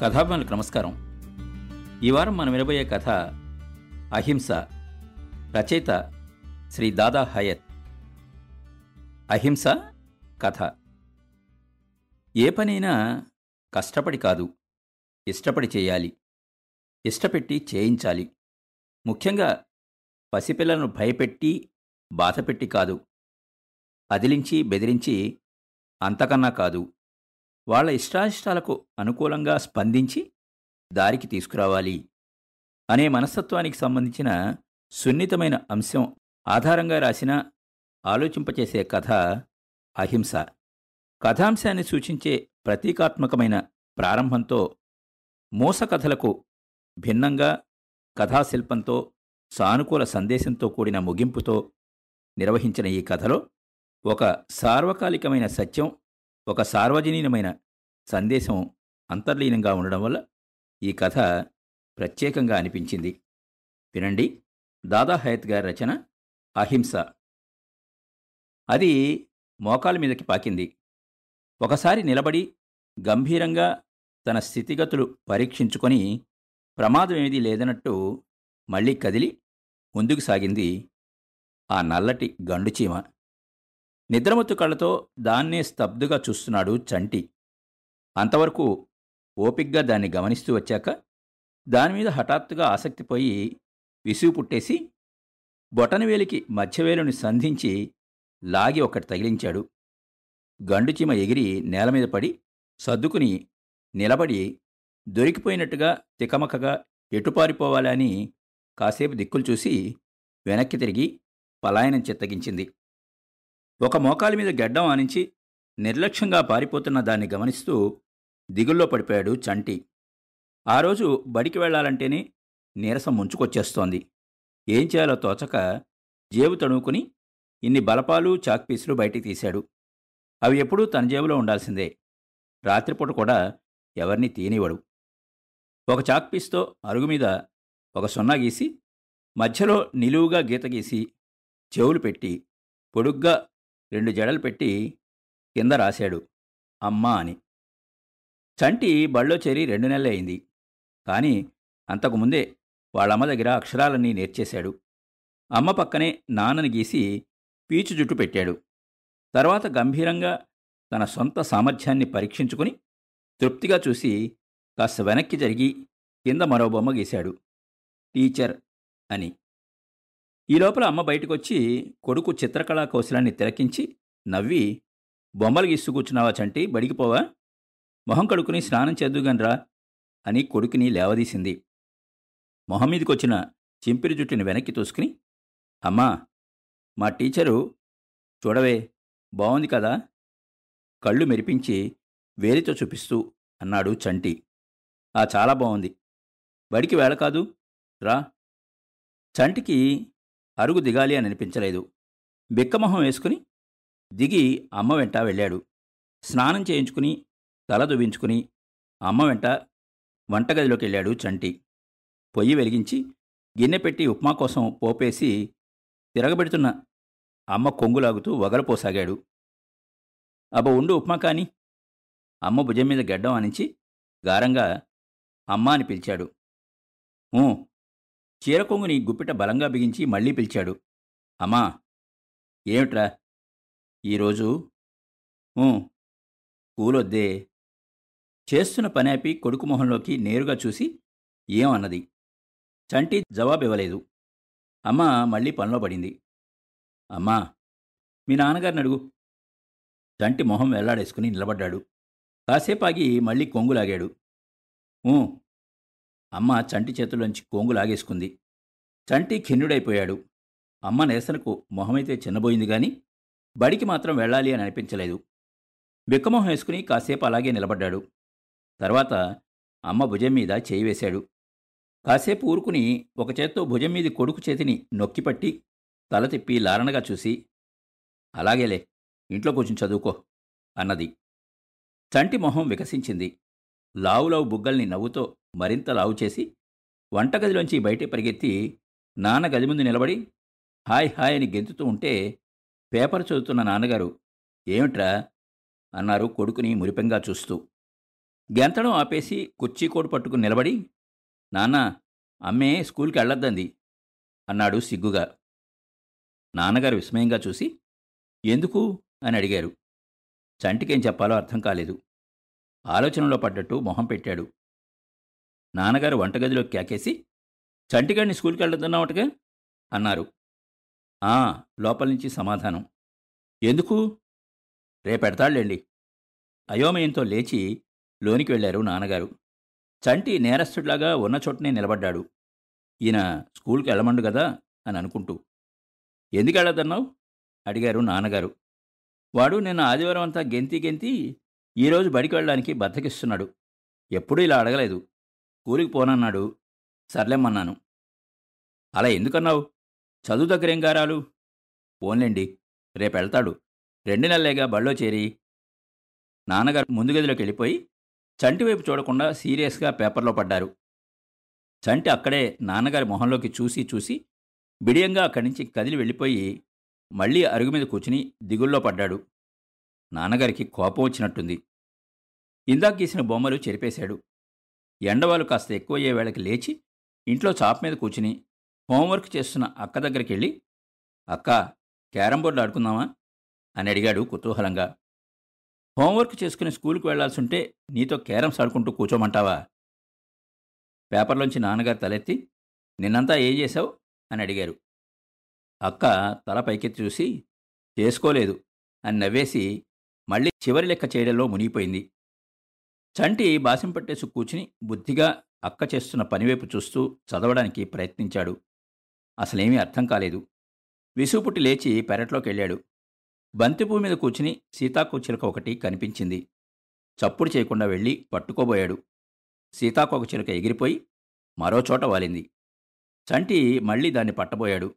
కథాభిమానులకు నమస్కారం. ఈ వారం మనం వినబోయే కథ అహింస రచయిత శ్రీ దాదా హయత్. అహింస కథ. ఏ పనైనా కష్టపడి కాదు ఇష్టపడి చేయాలి ఇష్టపెట్టి చేయించాలి. ముఖ్యంగా పసిపిల్లలను భయపెట్టి బాధపెట్టి కాదు అదిలించి బెదిరించి అంతకన్నా కాదు. వాళ్ళ ఇష్టాయిష్టాలకు అనుకూలంగా స్పందించి దారికి తీసుకురావాలి అనే మనస్తత్వానికి సంబంధించిన సున్నితమైన అంశం ఆధారంగా రాసిన ఆలోచింపచేసే కథ అహింస. కథాంశాన్ని సూచించే ప్రతీకాత్మకమైన ప్రారంభంతో మూస కథలకు భిన్నంగా కథాశిల్పంతో సానుకూల సందేశంతో కూడిన ముగింపుతో నిర్వహించిన ఈ కథలో ఒక సార్వకాలికమైన సత్యం ఒక సార్వజనీనమైన సందేశం అంతర్లీనంగా ఉండడం వల్ల ఈ కథ ప్రత్యేకంగా అనిపించింది. వినండి. దాదా హయత్ గారి రచన అహింస. అది మోకాల మీదకి పాకింది. ఒకసారి నిలబడి గంభీరంగా తన స్థితిగతులు పరీక్షించుకొని ప్రమాదం ఏదీ లేదన్నట్టు మళ్ళీ కదిలి ముందుకు సాగింది ఆ నల్లటి గండుచీమ నిద్రమత్తు కళ్ళతో దాన్నే స్తబ్దుగా చూస్తున్నాడు చంటి. అంతవరకు ఓపిగ్గా దాన్ని గమనిస్తూ వచ్చాక దానిమీద హఠాత్తుగా ఆసక్తిపోయి విసుగు పుట్టేసి బొటనవేలికి మధ్యవేలుని సంధించి లాగి ఒకటి తగిలించాడు. గండుచీమ ఎగిరి నేలమీద పడి సర్దుకుని నిలబడి దొరికిపోయినట్టుగా తికమకగా ఎటుపారిపోవాలని కాసేపు దిక్కులు చూసి వెనక్కి తిరిగి పలాయనం చిత్తగించింది. ఒక మోకాలి మీద గెడ్డం ఆనించి నిర్లక్ష్యంగా పారిపోతున్న దాన్ని గమనిస్తూ దిగుల్లో పడిపోయాడు చంటి. ఆ రోజు బడికి వెళ్ళాలంటేనే నీరసం ముంచుకొచ్చేస్తోంది. ఏం చేయాలో తోచక జేబు తణుకుని ఇన్ని బలపాలు చాక్పీసులు బయటికి తీశాడు. అవి ఎప్పుడూ తన జేబులో ఉండాల్సిందే. రాత్రిపూట కూడా ఎవరిని తీనివ్వడు. ఒక చాక్పీస్తో అరుగు మీద ఒక సున్నా గీసి మధ్యలో నిలువుగా గీత గీసి చెవులు పెట్టి పొడుగ్గా రెండు జడలు పెట్టి కింద రాశాడు. అమ్మా అని. చంటి బళ్ళో చేరి రెండు నెలలే అయింది. కానీ అంతకుముందే వాళ్ళమ్మ దగ్గర అక్షరాలన్నీ నేర్చేశాడు. అమ్మ పక్కనే నాన్నని గీసి పీచు జుట్టు పెట్టాడు. తర్వాత గంభీరంగా తన సొంత సామర్థ్యాన్ని పరీక్షించుకుని తృప్తిగా చూసి కాస్త వెనక్కి జరిగి కింద మరో బొమ్మ గీశాడు. టీచర్ అని. ఈ లోపల అమ్మ బయటకొచ్చి కొడుకు చిత్రకళా కౌశలాన్ని తిలకించి నవ్వి బొమ్మలు గీస్తూ కూర్చున్నావా చంటి బడికిపోవా మొహం కడుక్కుని స్నానం చేద్దుగానరా అని కొడుకుని లేవదీసింది. మొహం మీదకొచ్చిన చింపిరి జుట్టుని వెనక్కి తోసుకుని అమ్మా మా టీచరు చూడవే బాగుంది కదా? కళ్ళు మెరిపించి వేలితో చూపిస్తూ అన్నాడు చంటి. ఆ చాలా బాగుంది బడికి వేళ కాదు రా. చంటికి అరుగు దిగాలి అని అనిపించలేదు. బిక్కమొహం వేసుకుని దిగి అమ్మ వెంట వెళ్ళాడు. స్నానం చేయించుకుని తల దువ్వించుకుని అమ్మ వెంట వంటగదిలోకి వెళ్ళాడు చంటి. పొయ్యి వెలిగించి గిన్నె పెట్టి ఉప్మా కోసం పోపేసి తిరగబెడుతున్న అమ్మ కొంగులాగుతూ వగలపోసాగాడు అబ్బ ఉండు ఉప్మా కాని. అమ్మ భుజం మీద గడ్డం అనించి గారంగా అమ్మ అని పిలిచాడు. చీరకొంగుని చీర కొంగుని గుప్పిట బలంగా బిగించి మళ్ళీ పిలిచాడు. అమ్మా ఏమిట్రా? ఈరోజు? కూలొద్దే. చేస్తున్న పని ఆపి కొడుకు మొహంలోకి నేరుగా చూసి ఏమన్నది? చంటి జవాబు ఇవ్వలేదు అమ్మ మళ్ళీ పనిలో పడింది. అమ్మా మీ నాన్నగారిని అడుగు. చంటి మొహం వెళ్ళాడేసుకుని నిలబడ్డాడు. కాసేపు ఆగి మళ్ళీ కొంగులాగాడు. అమ్మ చంటి చేతుల్లోంచి కొంగు లాగేసుకుంది. చంటి ఖిన్నుడైపోయాడు. అమ్మ నిరసనకు మొహమైతే చిన్నబోయింది గాని బడికి మాత్రం వెళ్ళాలి అని అనిపించలేదు. బిక్కమొహం వేసుకుని కాసేపు అలాగే నిలబడ్డాడు. తర్వాత అమ్మ భుజం మీద చేయి వేశాడు. కాసేపు ఊరుకుని ఒక చేత్తో భుజం మీద కొడుకు చేతిని నొక్కిపట్టి తల తిప్పి లారణగా చూసి అలాగేలే ఇంట్లో కూర్చుని చదువుకో అన్నది. చంటి మొహం వికసించింది. లావులావు బుగ్గల్ని నవ్వుతో మరింత లావు చేసి వంటగదిలోంచి బయటే పరిగెత్తి నాన్న గది ముందు నిలబడి హాయ్ హాయ్ అని గెంతుతూ ఉంటే పేపర్ చదువుతున్న నాన్నగారు ఏమిట్రా? అన్నారు కొడుకుని మురిపెంగా చూస్తూ. గెంతడం ఆపేసి కుర్చీ కోటు పట్టుకుని నిలబడి నాన్న అమ్మే స్కూల్కి వెళ్ళొద్దంది అన్నాడు సిగ్గుగా. నాన్నగారు విస్మయంగా చూసి ఎందుకు? అని అడిగారు. చంటికేం చెప్పాలో అర్థం కాలేదు. ఆలోచనలో పడ్డట్టు మొహం పెట్టాడు. నాన్నగారు వంటగదిలో కేకేసి చంటిగాడిని స్కూల్కి వెళ్ళొద్దన్నావటగా అన్నారు. ఆ లోపల నుంచి సమాధానం. ఎందుకు? రేపెడతాళ్ళండి అయోమయంతో లేచి లోనికి వెళ్ళారు నాన్నగారు. చంటి నేరస్తుడిలాగా ఉన్న చోటనే నిలబడ్డాడు. ఈయన స్కూల్కి వెళ్ళమండు కదా అని అనుకుంటూ. ఎందుకు వెళ్ళదన్నావు అడిగారు నాన్నగారు. వాడు నిన్న ఆదివారం అంతా గెంతి గెంతి ఈరోజు బడికి వెళ్ళడానికి బద్దకిస్తున్నాడు. ఎప్పుడూ ఇలా అడగలేదు. ఊరికి పోనన్నాడు. సర్లేమన్నాను. అలా ఎందుకన్నావు? చదువు దగ్గరేం గారాలు? పోన్లేండి రేపు వెళ్తాడు రెండు నెలలేగా బళ్ళో చేరి నాన్నగారు ముందు గదిలోకి వెళ్ళిపోయి చంటి వైపు చూడకుండా సీరియస్గా పేపర్లో పడ్డారు. చంటి అక్కడే నాన్నగారి మొహంలోకి చూసి చూసి బిడియంగా అక్కడి నుంచి కదిలి వెళ్ళిపోయి మళ్ళీ అరుగు మీద కూర్చుని దిగుల్లో పడ్డాడు. నాన్నగారికి కోపం వచ్చినట్టుంది. ఇందాక గీసిన బొమ్మలు చెరిపేశాడు. ఎండవాలు కాస్త ఎక్కువ అయ్యే వేళకి లేచి ఇంట్లో చాప్ మీద కూర్చుని హోంవర్క్ చేస్తున్న అక్క దగ్గరికి వెళ్ళి అక్క క్యారం బోర్డు ఆడుకుందామా? అని అడిగాడు కుతూహలంగా. హోంవర్క్ చేసుకుని స్కూల్కి వెళ్ళాల్సి ఉంటే నీతో క్యారమ్స్ ఆడుకుంటూ కూర్చోమంటావా? పేపర్లోంచి నాన్నగారు తలెత్తి నిన్నంతా ఏం చేశావు? అని అడిగారు. అక్క తల పైకెత్తి చూసి చేసుకోలేదు అని నవ్వేసి మళ్ళీ చివరి లెక్క చేయడంలో మునిగిపోయింది. చంటి బాసం పట్టేసి కూర్చుని బుద్ధిగా అక్క చేస్తున్న పనివైపు చూస్తూ చదవడానికి ప్రయత్నించాడు. అసలేమీ అర్థం కాలేదు. విసుపుట్టి లేచి పెరట్లోకి వెళ్ళాడు బంతిపూ మీద కూర్చుని సీతాకోచిలక ఒకటి కనిపించింది. చప్పుడు చేయకుండా వెళ్ళి పట్టుకోబోయాడు. సీతాకోక చిలుక ఎగిరిపోయి మరోచోట వాలింది. చంటి మళ్ళీ దాన్ని పట్టబోయాడు.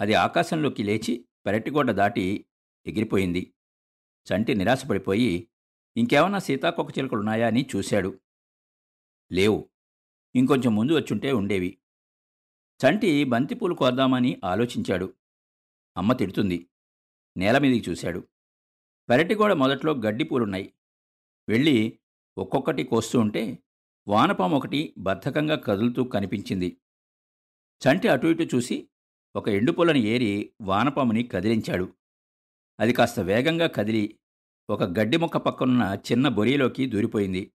అది ఆకాశంలోకి లేచి పెరటిగోడ దాటి ఎగిరిపోయింది. చంటి నిరాశపడిపోయి ఇంకేమన్నా సీతాకోకచిలుకలు ఉన్నాయా అని చూశాడు. లేవు. ఇంకొంచెం ముందు వచ్చుంటే ఉండేవి. చంటి బంతిపూలు కోద్దామని ఆలోచించాడు. అమ్మ తిడుతుంది. నేల మీదికి చూశాడు. పెరటిగోడ మొదట్లో గడ్డిపూలున్నాయి వెళ్ళి ఒక్కొక్కటి కోస్తూ ఉంటే వానపాము ఒకటి బద్ధకంగా కదులుతూ కనిపించింది. చంటి అటు ఇటు చూసి ఒక ఎండుపూలను ఏరి వానపాముని కదిలించాడు. అది కాస్త వేగంగా కదిలి ఒక గడ్డి మొక్క పక్కనున్న చిన్న బొరియలోకి దూరిపోయింది.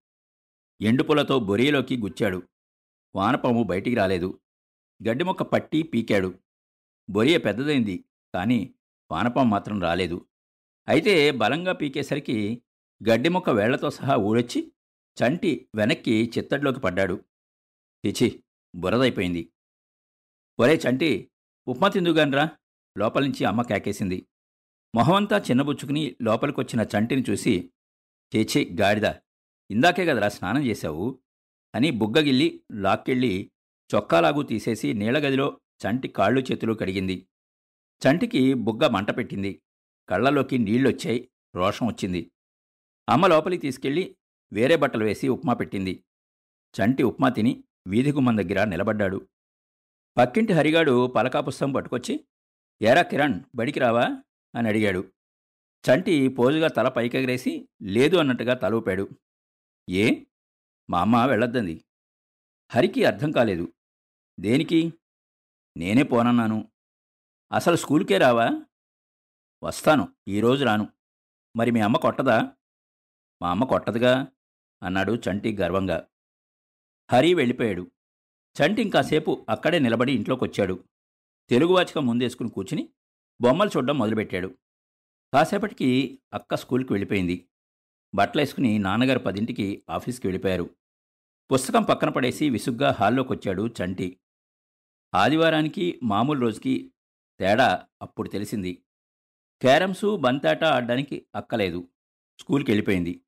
ఎండుపులతో బొరియలోకి గుచ్చాడు. వానపాము బయటికి రాలేదు. గడ్డి మొక్క పట్టి పీకాడు. బొరియ పెద్దదైంది కానీ వానపాము మాత్రం రాలేదు. అయితే బలంగా పీకేసరికి గడ్డి మొక్క వేళ్ళతో సహా ఊడొచ్చి చంటి వెనక్కి చిత్తడిలోకి పడ్డాడు. తిచి బురదైపోయింది. ఒరే చంటి ఉప్మా తిందుగాన్రా. లోపల నుంచి అమ్మ కేకేసింది. మొహమంతా చిన్నబుచ్చుకుని లోపలికొచ్చిన చంటిని చూసి చేచి గాడిద ఇందాకే కదరా స్నానం చేశావు? అని బుగ్గగిల్లి లాక్కెళ్ళి చొక్కాలాగు తీసేసి నీళ్ళగదిలో చంటి కాళ్ళు చేతులు కడిగింది. చంటికి బుగ్గ మంట పెట్టింది. కళ్ళలోకి నీళ్ళొచ్చాయి. రోషం వచ్చింది. అమ్మ లోపలికి తీసుకెళ్ళి వేరే బట్టలు వేసి ఉప్మా పెట్టింది. చంటి ఉప్మా తిని వీధి గుమ్మం దగ్గర నిలబడ్డాడు. పక్కింటి హరిగాడు పలకా పుస్తకం పట్టుకొచ్చి ఏరా కిరణ్ బడికి రావా? అని అడిగాడు. చంటి పోజుగా తల పైకెగరేసి లేదు అన్నట్టుగా తలూపాడు ఏ? మా అమ్మ వెళ్ళొద్దంది. హరికి అర్థం కాలేదు. దేనికి? నేనే పోనన్నాను. అసలు స్కూల్కే రావా? వస్తాను ఈరోజు రాను. మరి మీ అమ్మ కొట్టదా? మా అమ్మ కొట్టదుగా అన్నాడు చంటి గర్వంగా. హరి వెళ్ళిపోయాడు. చంటి ఇంకాసేపు అక్కడే నిలబడి ఇంట్లోకొచ్చాడు. తెలుగు వాచకం ముందేసుకుని కూర్చుని బొమ్మలు చూడడం మొదలుపెట్టాడు. కాసేపటికి అక్క స్కూల్కి వెళ్ళిపోయింది. బట్టలేసుకుని నాన్నగారు పదింటికి ఆఫీస్కి వెళ్ళిపోయారు. పుస్తకం పక్కన పడేసి విసుగ్గా హాల్లోకి వచ్చాడు చంటి. ఆదివారానికి మామూలు రోజుకి తేడా అప్పుడు తెలిసింది. క్యారమ్సు బంతాట ఆడడానికి అక్కలేదు. స్కూల్కి వెళ్ళిపోయింది.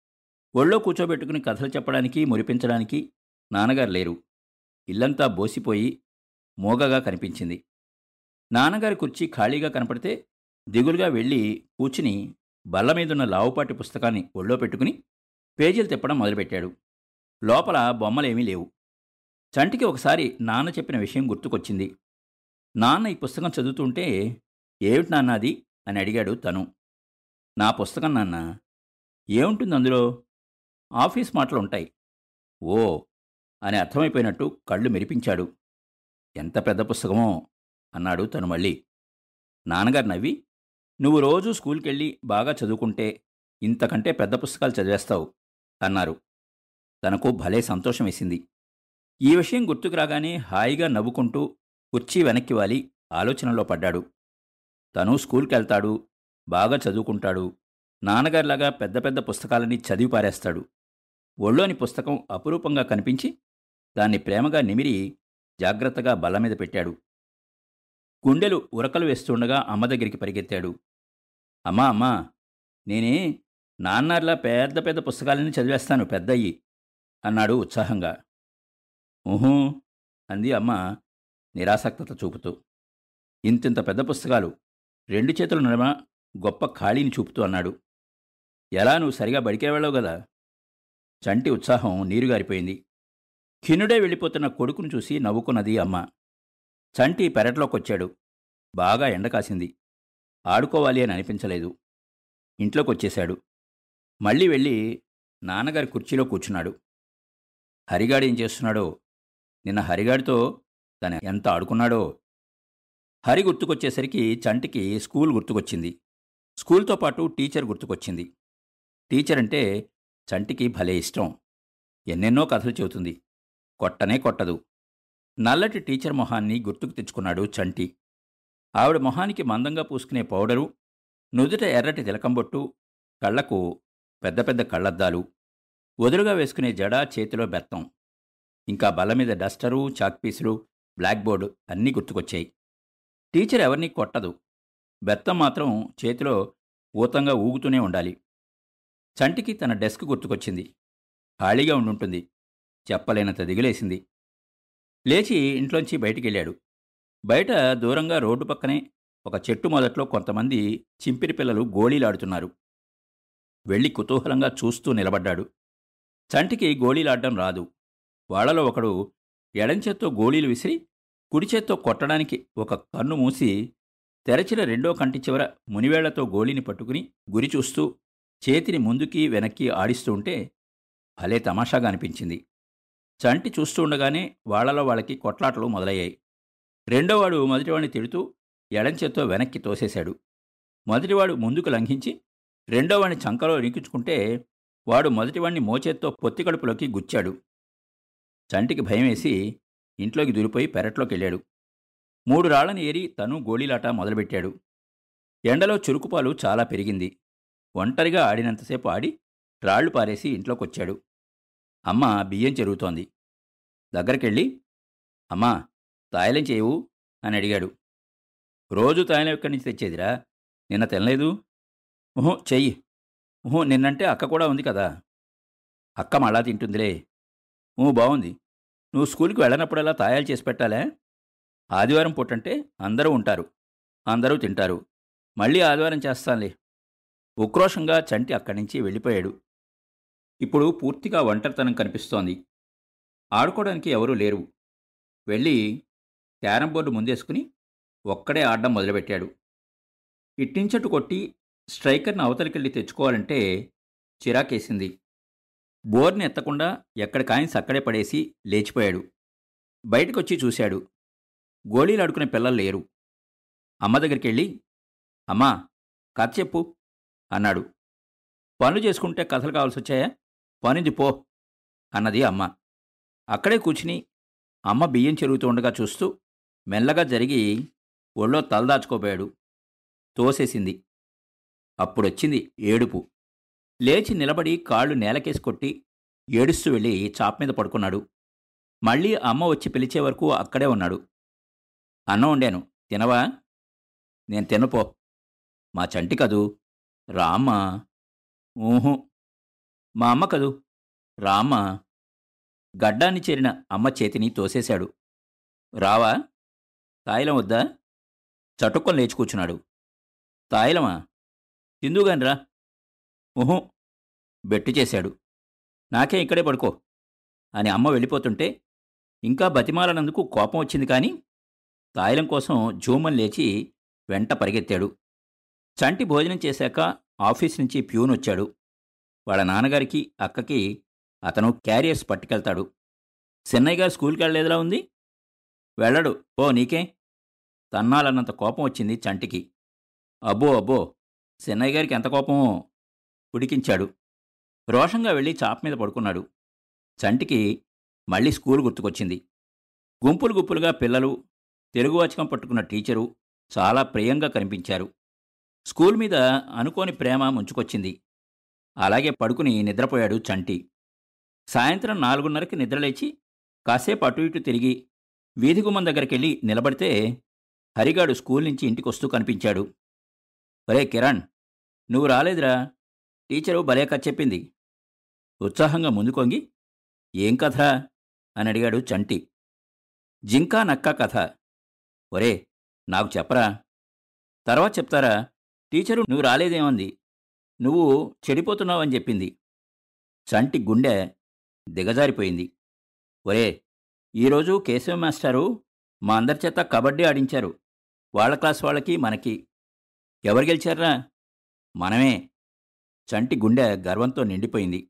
ఒళ్ళో కూర్చోబెట్టుకుని కథలు చెప్పడానికి మురిపించడానికి నాన్నగారు లేరు. ఇల్లంతా బోసిపోయి మోగగా కనిపించింది. నాన్నగారి కుర్చీ ఖాళీగా కనపడితే దిగులుగా వెళ్ళి కూర్చుని బల్ల మీదున్న లావుపాటి పుస్తకాన్ని ఒళ్ళో పెట్టుకుని పేజీలు తిప్పడం మొదలుపెట్టాడు. లోపల బొమ్మలేమీ లేవు. చంటికి ఒకసారి నాన్న చెప్పిన విషయం గుర్తుకొచ్చింది. నాన్న ఈ పుస్తకం చదువుతుంటే ఏమిటి నాన్న అది? అని అడిగాడు తను. నా పుస్తకం నాన్న. ఏముంటుంది అందులో? ఆఫీస్ మాటలు ఉంటాయి ఓ! అని అర్థమైపోయినట్టు కళ్ళు మెరిపించాడు. ఎంత పెద్ద పుస్తకమో! అన్నాడు తను మళ్ళీ. నాన్నగారు నవ్వి నువ్వు రోజూ స్కూల్కెళ్ళి బాగా చదువుకుంటే ఇంతకంటే పెద్ద పుస్తకాలు చదివేస్తావు అన్నారు. తనకు భలే సంతోషం వేసింది. ఈ విషయం గుర్తుకు రాగానే హాయిగా నవ్వుకుంటూ కుర్చీ వెనక్కి వాలి ఆలోచనలో పడ్డాడు. తను స్కూల్కెళ్తాడు బాగా చదువుకుంటాడు నాన్నగారిలాగా పెద్ద పెద్ద పుస్తకాలని చదివి పారేస్తాడు. ఒళ్ళోని పుస్తకం అపురూపంగా కనిపించి దాన్ని ప్రేమగా నిమిరి జాగ్రత్తగా బల్ల మీద పెట్టాడు. గుండెలు ఉరకలు వేస్తుండగా అమ్మ దగ్గరికి పరిగెత్తాడు. అమ్మా అమ్మా నేనే నాన్నార్లా పెద్ద పెద్ద పుస్తకాలని చదివేస్తాను పెద్దయ్యి అన్నాడు ఉత్సాహంగా. ఊహూ అంది అమ్మ నిరాసక్తత చూపుతూ. ఇంతింత పెద్ద పుస్తకాలు రెండు చేతుల నడమ గొప్ప ఖాళీని చూపుతూ అన్నాడు. ఎలా నువ్వు సరిగా బడికేవాళ్ళవు కదా? చంటి ఉత్సాహం నీరుగారిపోయింది. ఖిన్నుడే వెళ్ళిపోతున్న కొడుకును చూసి నవ్వుకున్నది అమ్మ. చంటి పెరట్లోకొచ్చాడు. బాగా ఎండ కాసింది ఆడుకోవాలి అని అనిపించలేదు. ఇంట్లోకి వచ్చేశాడు మళ్ళీ వెళ్ళి నాన్నగారి కుర్చీలో కూర్చున్నాడు. హరిగాడు ఏం చేస్తున్నాడో? నిన్న హరిగాడితో తను ఎంత ఆడుకున్నాడో? హరి గుర్తుకొచ్చేసరికి చంటికి స్కూల్ గుర్తుకొచ్చింది. స్కూల్తో పాటు టీచర్ గుర్తుకొచ్చింది. టీచర్ అంటే చంటికి భలే ఇష్టం. ఎన్నెన్నో కథలు చెబుతుంది. కొట్టనే కొట్టదు. నల్లటి టీచర్ మొహాన్ని గుర్తుకు తెచ్చుకున్నాడు చంటి. ఆవిడ మొహానికి మందంగా పూసుకునే పౌడరు నుదుట ఎర్రటి తిలకంబొట్టు కళ్ళకు పెద్ద పెద్ద కళ్ళద్దాలు వదులుగా వేసుకునే జడ చేతిలో బెత్తం. ఇంకా బల్ల మీద డస్టరు చాక్పీసులు బ్లాక్ బోర్డు అన్నీ గుర్తుకొచ్చాయి. టీచర్ ఎవరినీ కొట్టదు. బెత్తం మాత్రం చేతిలో ఊతంగా ఊగుతూనే ఉండాలి. చంటికి తన డెస్క్ గుర్తుకొచ్చింది. ఖాళీగా ఉండుంటుంది. చెప్పలేనంత దిగులేసింది. లేచి ఇంట్లోంచి బయటికెళ్ళాడు. బయట దూరంగా రోడ్డు పక్కనే ఒక చెట్టు మొదట్లో కొంతమంది చింపిరి పిల్లలు గోళీలాడుతున్నారు. వెళ్ళి కుతూహలంగా చూస్తూ నిలబడ్డాడు. చంటికి గోళీలాడడం రాదు. వాళ్ళలో ఒకడు ఎడంచేత్తో గోళీలు విసిరి కుడిచేత్తో కొట్టడానికి ఒక కన్ను మూసి తెరచిన రెండో కంటి చివర మునివేళ్ళతో గోళీని పట్టుకుని గురి చూస్తూ చేతిని ముందుకి వెనక్కి ఆడిస్తూ ఉంటే భలే తమాషాగా అనిపించింది. చంటి చూస్తూ ఉండగానే వాళ్ళలో వాళ్ళకి కొట్లాటలు మొదలయ్యాయి. రెండోవాడు మొదటివాడిని తిడుతూ ఎడంచేత్తో వెనక్కి తోసేశాడు. మొదటివాడు ముందుకు లంఘించి రెండోవాడిని చంకలో రిక్కించుకుంటే వాడు మొదటివాడిని మోచేత్తో పొత్తి కడుపులోకి గుచ్చాడు. చంటికి భయమేసి ఇంట్లోకి దూరిపోయి పెరట్లోకి వెళ్ళాడు మూడు రాళ్ళను ఏరి తను గోళీలాట మొదలుపెట్టాడు. ఎండలో చురుకుపాలు చాలా పెరిగింది. ఒంటరిగా ఆడినంతసేపు ఆడి రాళ్ళు పారేసి ఇంట్లోకొచ్చాడు. అమ్మ బియ్యం చెరుగుతోంది. దగ్గరికెళ్ళి అమ్మా తాయలం చేయవు అని అడిగాడు. రోజు తాయలం ఎక్కడి నుంచి తెచ్చేదిరా? నిన్న తినలేదు? ఓహో చెయ్యి. ఓహో నిన్నంటే అక్క కూడా ఉంది కదా. అక్క మళ్ళా తింటుందిలే. ఓ బాగుంది నువ్వు స్కూల్కి వెళ్ళనప్పుడల్లా తాయాలు చేసి పెట్టాలే? ఆదివారం పూటంటే అందరూ ఉంటారు. అందరూ తింటారు. మళ్ళీ ఆదివారం చేస్తానులే. ఉక్రోషంగా చంటి అక్కడి నుంచి వెళ్ళిపోయాడు. ఇప్పుడు పూర్తిగా ఒంటరితనం కనిపిస్తోంది. ఆడుకోవడానికి ఎవరూ లేరు. వెళ్ళి క్యారం బోర్డు ముందేసుకుని ఒక్కడే ఆడడం మొదలుపెట్టాడు. ఇట్టించట్టు కొట్టి స్ట్రైకర్ని అవతలికెళ్ళి తెచ్చుకోవాలంటే చిరాకేసింది. బోర్ని ఎత్తకుండా ఎక్కడ కాయిన్స్ అక్కడే పడేసి లేచిపోయాడు. బయటకొచ్చి చూశాడు. గోళీలు ఆడుకునే పిల్లలు లేరు. అమ్మ దగ్గరికి వెళ్ళి అమ్మా కథ చెప్పు అన్నాడు. పనులు చేసుకుంటే కథలు కావాల్సి వచ్చాయా పనిది పో అన్నది అమ్మ. అక్కడే కూర్చుని అమ్మ బియ్యం చెరుగుతుండగా చూస్తూ మెల్లగా జరిగి ఒళ్ళో తలదాచుకోపోయాడు తోసేసింది. అప్పుడొచ్చింది ఏడుపు. లేచి నిలబడి కాళ్ళు నేలకేసి కొట్టి ఏడుస్తూ వెళ్ళి చాప్ మీద పడుకున్నాడు. మళ్ళీ అమ్మ వచ్చి పిలిచే వరకు అక్కడే ఉన్నాడు. అన్నం వండాను. తినవా? నేను తినపో. మా చంటి కదూ. రామ్మా. ఊహు. మా అమ్మ కదూ? రామ గడ్డాన్ని చేరిన అమ్మ చేతిని తోసేశాడు. రావా? తాయిలం వద్దా? చటుక్కని లేచి కూర్చున్నాడు. తాయిలమా? తిందుగానిరా ఊహు బెట్టు చేశాడు. నాకే ఇక్కడే పడుకో అని అమ్మ వెళ్ళిపోతుంటే ఇంకా బతిమాలనందుకు కోపం వచ్చింది కానీ తాయిలం కోసం జూమన్ లేచి వెంట పరిగెత్తాడు. చంటి భోజనం చేశాక ఆఫీస్ నుంచి ప్యూన్ వచ్చాడు. వాళ్ళ నాన్నగారికి అక్కకి అతను క్యారియర్స్ పట్టుకెళ్తాడు. సిన్నయ్య గారు స్కూల్కి వెళ్ళలేదులా ఉంది? వెళ్ళడు. ఓ నీకే. తన్నాలన్నంత కోపం వచ్చింది చంటికి. అబ్బో అబ్బో సిన్నయ్య గారికి ఎంత కోపమో ఉడికించాడు. రోషంగా వెళ్ళి చాప్ మీద పడుకున్నాడు. చంటికి మళ్ళీ స్కూల్ గుర్తుకొచ్చింది. గుంపులు గుంపులుగా పిల్లలు తెలుగు వాచకం పట్టుకున్న టీచరు చాలా ప్రియంగా కనిపించారు. స్కూల్ మీద అనుకోని ప్రేమ ముంచుకొచ్చింది. అలాగే పడుకుని నిద్రపోయాడు చంటి. సాయంత్రం నాలుగున్నరకి నిద్రలేచి కాసేపు అటు ఇటు తిరిగి వీధి గుమ్మం దగ్గరికెళ్ళి నిలబడితే హరిగాడు స్కూల్ నుంచి ఇంటికొస్తూ కనిపించాడు. ఒరే కిరణ్ నువ్వు రాలేదురా. టీచరు భలే కథ చెప్పింది. ఉత్సాహంగా ముందుకొంగి ఏం కథ అని అడిగాడు చంటి. జింకా నక్క కథ. ఒరే నాకు చెప్పరా? తర్వాత చెప్తారా. టీచరు నువ్వు రాలేదేమంది. నువ్వు చెడిపోతున్నావని చెప్పింది. చంటి గుండె దిగజారిపోయింది. ఒరే ఈరోజు కేశవ మాస్టారు మా అందరి చేత కబడ్డీ ఆడించారు. వాళ్ళ క్లాస్ వాళ్ళకి మనకి. ఎవరు గెలిచారా మనమే. చంటి గుండె గర్వంతో నిండిపోయింది.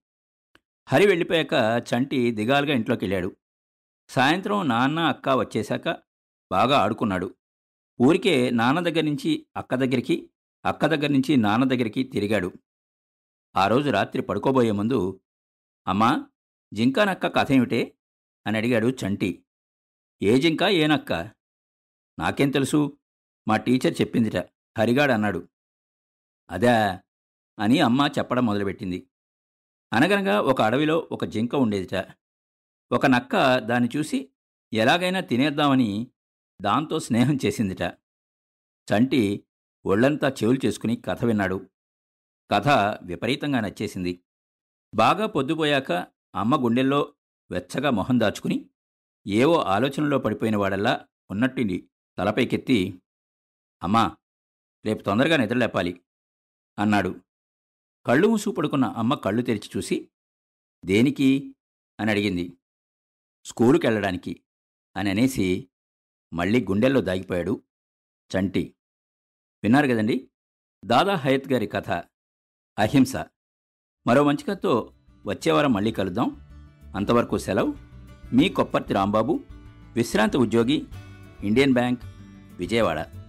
హరి వెళ్ళిపోయాక చంటి దిగాలుగా ఇంట్లోకి వెళ్ళాడు. సాయంత్రం నాన్న అక్క వచ్చేశాక బాగా ఆడుకున్నాడు. ఊరికే నాన్న దగ్గర నుంచి అక్క దగ్గరికి అక్క దగ్గర నుంచి నాన్న దగ్గరికి తిరిగాడు. ఆ రోజు రాత్రి పడుకోబోయే ముందు అమ్మా జింకా నక్క కథ ఏమిటే? అని అడిగాడు చంటి. ఏ జింక ఏ నక్క? నాకేం తెలుసు? మా టీచర్ చెప్పిందిట. హరిగాడు అన్నాడు. అదా అని అమ్మ చెప్పడం మొదలుపెట్టింది. అనగనగా ఒక అడవిలో ఒక జింక ఉండేదిట. ఒక నక్క దాన్ని చూసి ఎలాగైనా తినేద్దామని దాంతో స్నేహం చేసిందిట. చంటి ఒళ్ళంతా చెవులు చేసుకుని కథ విన్నాడు. కథ విపరీతంగా నచ్చేసింది. బాగా పొద్దుపోయాక అమ్మ గుండెల్లో వెచ్చగా మొహం దాచుకుని ఏవో ఆలోచనలో పడిపోయిన వాడల్లా ఉన్నట్టుండి తలపైకెత్తి అమ్మా రేపు తొందరగా నిద్రలేపాలి అన్నాడు. కళ్ళు మూసు పడుకున్న అమ్మ కళ్ళు తెరిచి చూసి దేనికి? అని అడిగింది. స్కూలుకెళ్ళడానికి అని అనేసి మళ్ళీ గుండెల్లో దాగిపోయాడు చంటి విన్నారు కదండి? దాదా హయత్ గారి కథ అహింస. మరో మంచి కథతో వచ్చేవారం మళ్ళీ కలుద్దాం. అంతవరకు సెలవు. మీ కొప్పర్తి రాంబాబు విశ్రాంతి ఉద్యోగి ఇండియన్ బ్యాంక్ విజయవాడ.